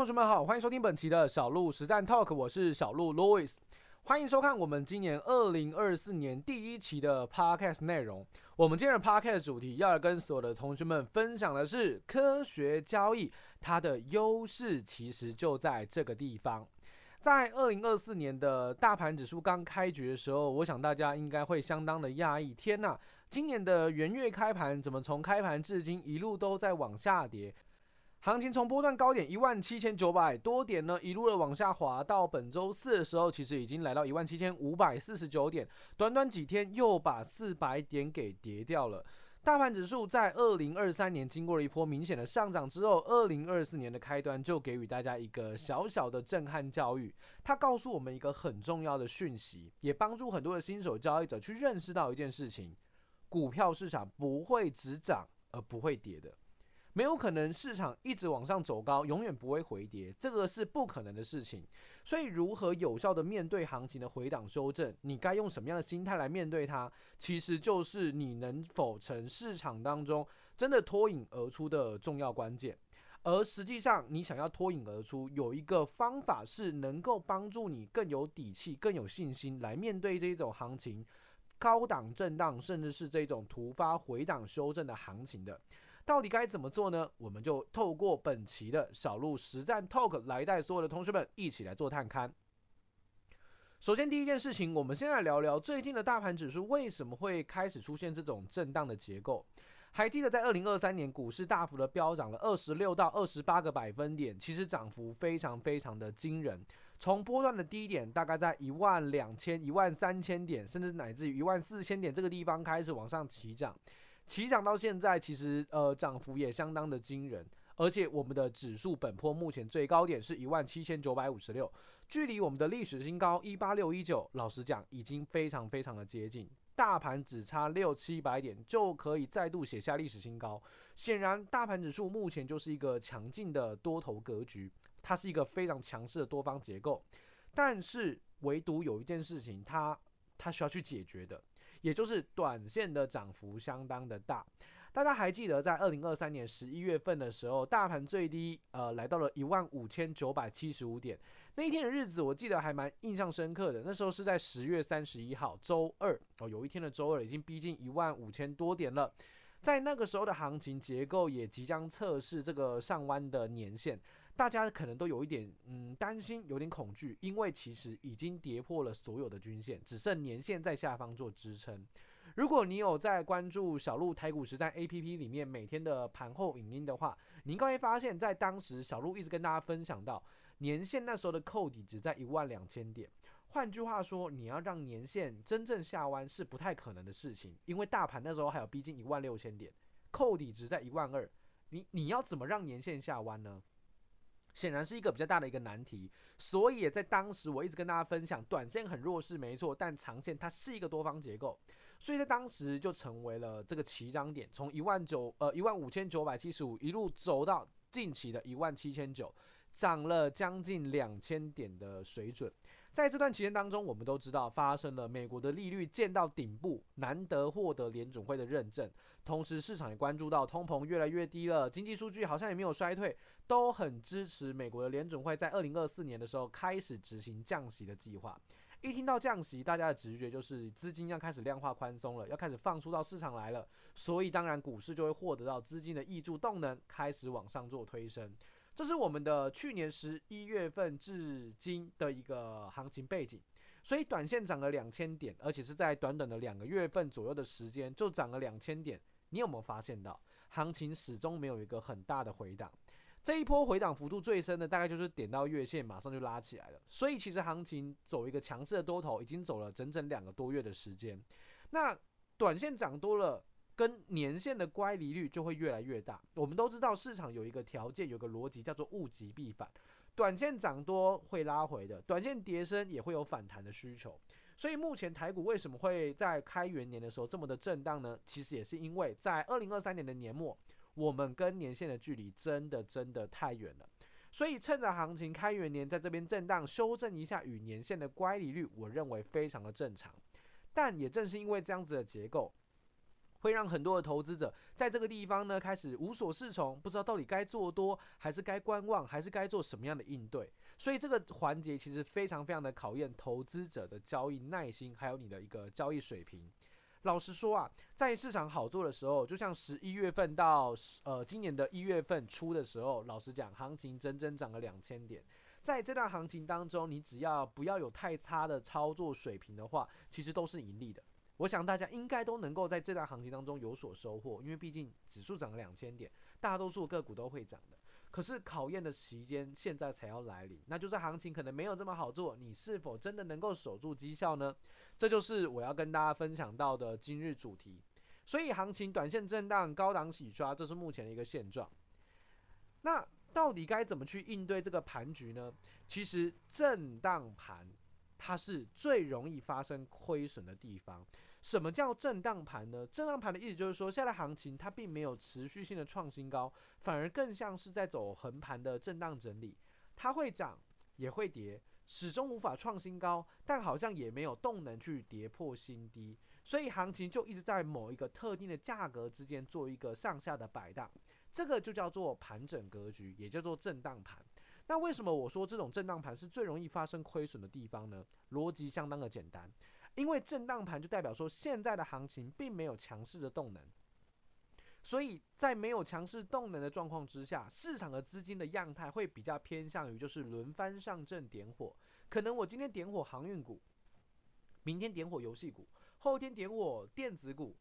同学们好，欢迎收听本期的小鹿实战 Talk，我是小鹿 Louis，欢迎收看我们今年二零二四年第一期的 Podcast 内容。我们今天的 Podcast 主题要跟所有的同学们分享的是科学交易，它的优势其实就在这个地方。在二零二四年的大盘指数刚开局的时候，我想大家应该会相当的讶异，天呐，今年的元月开盘怎么从开盘至今一路都在往下跌？行情从波段高点一万七千九百多点呢，一路的往下滑，到本周四的时候，其实已经来到一万七千五百四十九点，短短几天又把四百点给跌掉了。大盘指数在二零二三年经过了一波明显的上涨之后，二零二四年的开端就给予大家一个小小的震撼教育。它告诉我们一个很重要的讯息，也帮助很多的新手交易者去认识到一件事情：股票市场不会只涨而不会跌的。没有可能市场一直往上走高，永远不会回跌，这个是不可能的事情。所以，如何有效的面对行情的回档修正，你该用什么样的心态来面对它，其实就是你能否从市场当中真的脱颖而出的重要关键。而实际上，你想要脱颖而出，有一个方法是能够帮助你更有底气、更有信心来面对这种行情高档震荡，甚至是这种突发回档修正的行情的。到底该怎么做呢？我们就透过本期的小鹿实战 Talk 来带所有的同学们一起来做探勘。首先，第一件事情，我们先来聊聊最近的大盘指数为什么会开始出现这种震荡的结构。还记得在二零二三年股市大幅的飙涨了二十六到二十八个百分点，其实涨幅非常非常的惊人。从波段的低点大概在一万两千、一万三千点，甚至乃至于一万四千点这个地方开始往上起涨。起涨到现在，其实呃涨幅也相当的惊人，而且我们的指数本波目前最高点是一万七千九百五十六，距离我们的历史新高一八六一九，老实讲已经非常非常的接近，大盘只差六七百点就可以再度写下历史新高。显然，大盘指数目前就是一个强劲的多头格局，它是一个非常强势的多方结构，但是唯独有一件事情，它它需要去解决的。也就是短线的涨幅相当的大，大家还记得在二零二三年十一月份的时候，大盘最低呃来到了一万五千九百七十五点，那一天的日子我记得还蛮印象深刻的。那时候是在十月三十一号周二哦，有一天的周二已经逼近一万五千多点了，在那个时候的行情结构也即将测试这个上弯的年线。大家可能都有一点嗯担心，有点恐惧，因为其实已经跌破了所有的均线，只剩年线在下方做支撑。如果你有在关注小鹿台股实战 APP 里面每天的盘后影音的话，你应该会发现，在当时小鹿一直跟大家分享到，年线那时候的扣底只在一万两千点。换句话说，你要让年线真正下弯是不太可能的事情，因为大盘那时候还有逼近一万六千点，扣底只在一万二，你你要怎么让年线下弯呢？显然是一个比较大的一个难题，所以在当时我一直跟大家分享，短线很弱势没错，但长线它是一个多方结构，所以在当时就成为了这个起涨点，从一万九呃一万五千九百七十五一路走到近期的一万七千九，涨了将近两千点的水准。在这段期间当中，我们都知道发生了美国的利率见到顶部，难得获得联准会的认证。同时，市场也关注到通膨越来越低了，经济数据好像也没有衰退，都很支持美国的联准会在二零二四年的时候开始执行降息的计划。一听到降息，大家的直觉就是资金要开始量化宽松了，要开始放出到市场来了。所以，当然股市就会获得到资金的挹注动能，开始往上做推升。这是我们的去年十一月份至今的一个行情背景，所以短线涨了两千点，而且是在短短的两个月份左右的时间就涨了两千点。你有没有发现到，行情始终没有一个很大的回档？这一波回档幅度最深的大概就是点到月线，马上就拉起来了。所以其实行情走一个强势的多头，已经走了整整两个多月的时间。那短线涨多了。跟年线的乖离率就会越来越大。我们都知道市场有一个条件，有个逻辑叫做物极必反。短线涨多会拉回的，短线跌深也会有反弹的需求。所以目前台股为什么会在开元年的时候这么的震荡呢？其实也是因为在二零二三年的年末，我们跟年线的距离真的真的太远了。所以趁着行情开元年在这边震荡修正一下与年线的乖离率，我认为非常的正常。但也正是因为这样子的结构。会让很多的投资者在这个地方呢开始无所适从，不知道到底该做多还是该观望，还是该做什么样的应对。所以这个环节其实非常非常的考验投资者的交易耐心，还有你的一个交易水平。老实说啊，在市场好做的时候，就像十一月份到呃今年的一月份初的时候，老实讲，行情整整涨了两千点。在这段行情当中，你只要不要有太差的操作水平的话，其实都是盈利的。我想大家应该都能够在这段行情当中有所收获，因为毕竟指数涨了两千点，大多数个股都会涨的。可是考验的时间现在才要来临，那就是行情可能没有这么好做，你是否真的能够守住绩效呢？这就是我要跟大家分享到的今日主题。所以行情短线震荡，高档洗刷，这是目前的一个现状。那到底该怎么去应对这个盘局呢？其实震荡盘它是最容易发生亏损的地方。什么叫震荡盘呢？震荡盘的意思就是说，现在行情它并没有持续性的创新高，反而更像是在走横盘的震荡整理。它会涨也会跌，始终无法创新高，但好像也没有动能去跌破新低，所以行情就一直在某一个特定的价格之间做一个上下的摆荡。这个就叫做盘整格局，也叫做震荡盘。那为什么我说这种震荡盘是最容易发生亏损的地方呢？逻辑相当的简单。因为震荡盘就代表说，现在的行情并没有强势的动能，所以在没有强势动能的状况之下，市场的资金的样态会比较偏向于就是轮番上阵点火。可能我今天点火航运股，明天点火游戏股，后天点火电子股，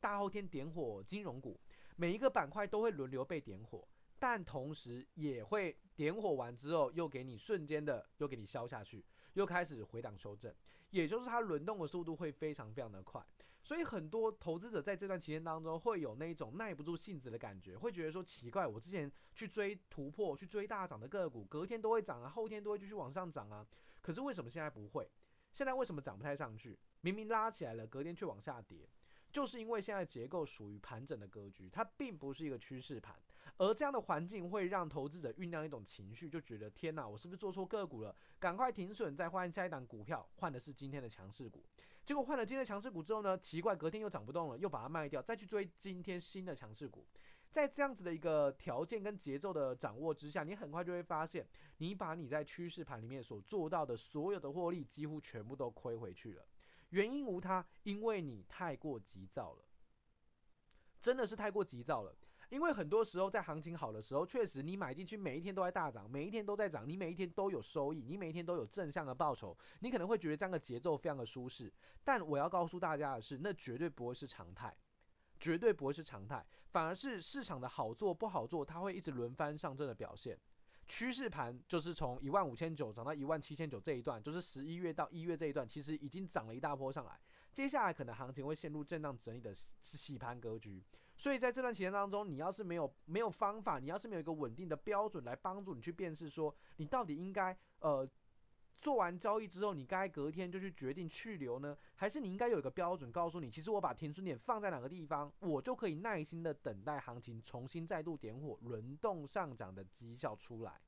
大后天点火金融股，每一个板块都会轮流被点火，但同时也会点火完之后又给你瞬间的又给你消下去，又开始回档修正。也就是它轮动的速度会非常非常的快，所以很多投资者在这段期间当中会有那一种耐不住性子的感觉，会觉得说奇怪，我之前去追突破、去追大涨的个股，隔天都会涨啊，后天都会继续往上涨啊，可是为什么现在不会？现在为什么涨不太上去？明明拉起来了，隔天却往下跌，就是因为现在结构属于盘整的格局，它并不是一个趋势盘。而这样的环境会让投资者酝酿一种情绪，就觉得天哪，我是不是做错个股了？赶快停损，再换下一档股票，换的是今天的强势股。结果换了今天的强势股之后呢，奇怪，隔天又涨不动了，又把它卖掉，再去追今天新的强势股。在这样子的一个条件跟节奏的掌握之下，你很快就会发现，你把你在趋势盘里面所做到的所有的获利，几乎全部都亏回去了。原因无他，因为你太过急躁了，真的是太过急躁了。因为很多时候在行情好的时候，确实你买进去每一天都在大涨，每一天都在涨，你每一天都有收益，你每一天都有正向的报酬，你可能会觉得这样的节奏非常的舒适。但我要告诉大家的是，那绝对不会是常态，绝对不会是常态，反而是市场的好做不好做，它会一直轮番上阵的表现。趋势盘就是从一万五千九涨到一万七千九这一段，就是十一月到一月这一段，其实已经涨了一大波上来。接下来可能行情会陷入震荡整理的洗盘格局。所以在这段期间当中，你要是没有没有方法，你要是没有一个稳定的标准来帮助你去辨识说，你到底应该呃做完交易之后，你该隔天就去决定去留呢，还是你应该有一个标准告诉你，其实我把停损点放在哪个地方，我就可以耐心的等待行情重新再度点火，轮动上涨的绩效出来，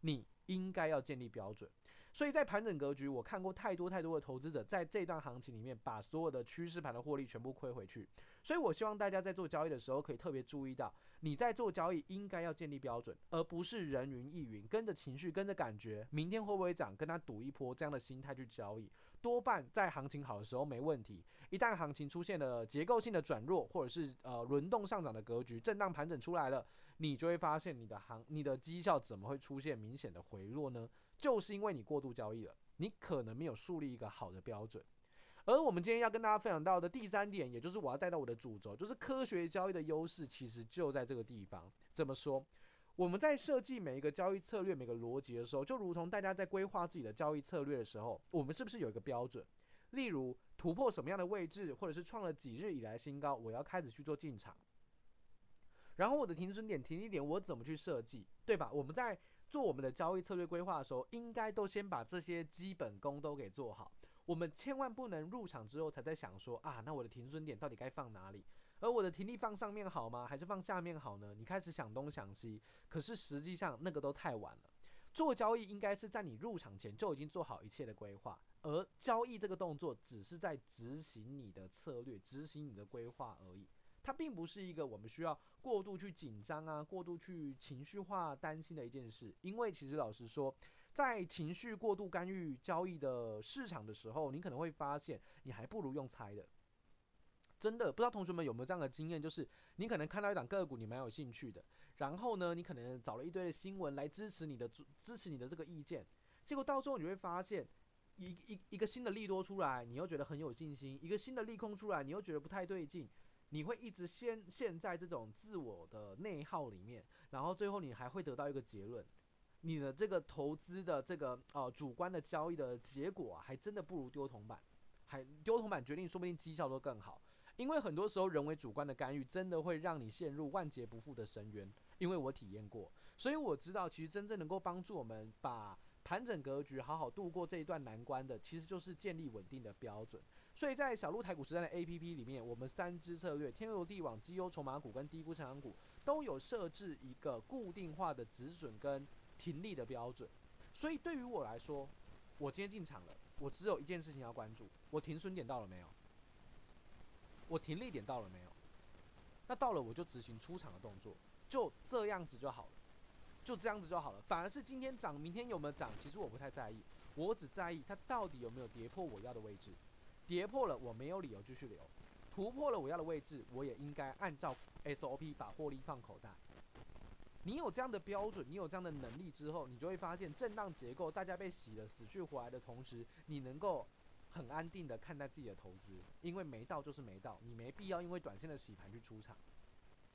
你应该要建立标准。所以在盘整格局，我看过太多太多的投资者在这段行情里面把所有的趋势盘的获利全部亏回去。所以我希望大家在做交易的时候可以特别注意到，你在做交易应该要建立标准，而不是人云亦云，跟着情绪，跟着感觉，明天会不会涨，跟他赌一波这样的心态去交易，多半在行情好的时候没问题。一旦行情出现了结构性的转弱，或者是呃轮动上涨的格局，震荡盘整出来了，你就会发现你的行你的绩效怎么会出现明显的回落呢？就是因为你过度交易了，你可能没有树立一个好的标准。而我们今天要跟大家分享到的第三点，也就是我要带到我的主轴，就是科学交易的优势其实就在这个地方。怎么说？我们在设计每一个交易策略、每个逻辑的时候，就如同大家在规划自己的交易策略的时候，我们是不是有一个标准？例如突破什么样的位置，或者是创了几日以来新高，我要开始去做进场。然后我的停损点、停利点，我怎么去设计，对吧？我们在做我们的交易策略规划的时候，应该都先把这些基本功都给做好。我们千万不能入场之后才在想说啊，那我的停损点到底该放哪里？而我的停利放上面好吗？还是放下面好呢？你开始想东想西，可是实际上那个都太晚了。做交易应该是在你入场前就已经做好一切的规划，而交易这个动作只是在执行你的策略、执行你的规划而已。它并不是一个我们需要过度去紧张啊、过度去情绪化担心的一件事。因为其实老实说，在情绪过度干预交易的市场的时候，你可能会发现，你还不如用猜的。真的不知道同学们有没有这样的经验，就是你可能看到一档个股，你蛮有兴趣的，然后呢，你可能找了一堆的新闻来支持你的支持你的这个意见，结果到最后你会发现。一一一个新的利多出来，你又觉得很有信心；一个新的利空出来，你又觉得不太对劲。你会一直陷陷在这种自我的内耗里面，然后最后你还会得到一个结论：你的这个投资的这个呃主观的交易的结果，还真的不如丢铜板，还丢铜板决定说不定绩效都更好。因为很多时候人为主观的干预，真的会让你陷入万劫不复的深渊。因为我体验过，所以我知道，其实真正能够帮助我们把。盘整格局，好好度过这一段难关的，其实就是建立稳定的标准。所以在小鹿台股实战的 APP 里面，我们三支策略——天罗地网、绩优筹码股跟低估成长股，都有设置一个固定化的止损跟停利的标准。所以对于我来说，我今天进场了，我只有一件事情要关注：我停损点到了没有？我停利点到了没有？那到了我就执行出场的动作，就这样子就好了。就这样子就好了，反而是今天涨，明天有没有涨，其实我不太在意，我只在意它到底有没有跌破我要的位置，跌破了我没有理由继续留，突破了我要的位置，我也应该按照 SOP 把获利放口袋。你有这样的标准，你有这样的能力之后，你就会发现震荡结构大家被洗得死去活来的同时，你能够很安定的看待自己的投资，因为没到就是没到，你没必要因为短线的洗盘去出场。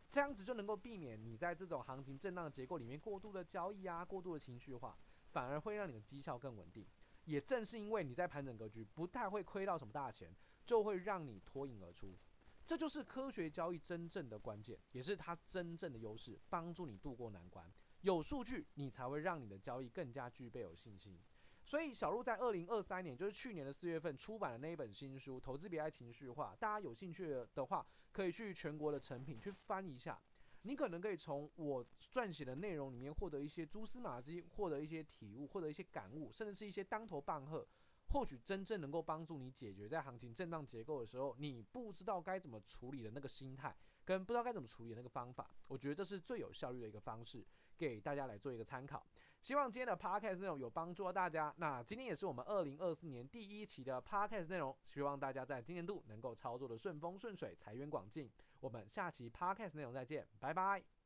这样子就能够避免你在这种行情震荡结构里面过度的交易啊，过度的情绪化，反而会让你的绩效更稳定。也正是因为你在盘整格局不太会亏到什么大钱，就会让你脱颖而出。这就是科学交易真正的关键，也是它真正的优势，帮助你度过难关。有数据，你才会让你的交易更加具备有信心。所以小鹿在二零二三年，就是去年的四月份出版的那一本新书《投资别爱情绪化》，大家有兴趣的话，可以去全国的成品去翻一下。你可能可以从我撰写的内容里面获得一些蛛丝马迹，获得一些体悟，获得一些感悟，甚至是一些当头棒喝。或许真正能够帮助你解决在行情震荡结构的时候，你不知道该怎么处理的那个心态，跟不知道该怎么处理的那个方法，我觉得这是最有效率的一个方式，给大家来做一个参考。希望今天的 Podcast 内容有帮助到大家。那今天也是我们二零二四年第一期的 Podcast 内容，希望大家在今年度能够操作的顺风顺水，财源广进。我们下期 Podcast 内容再见，拜拜。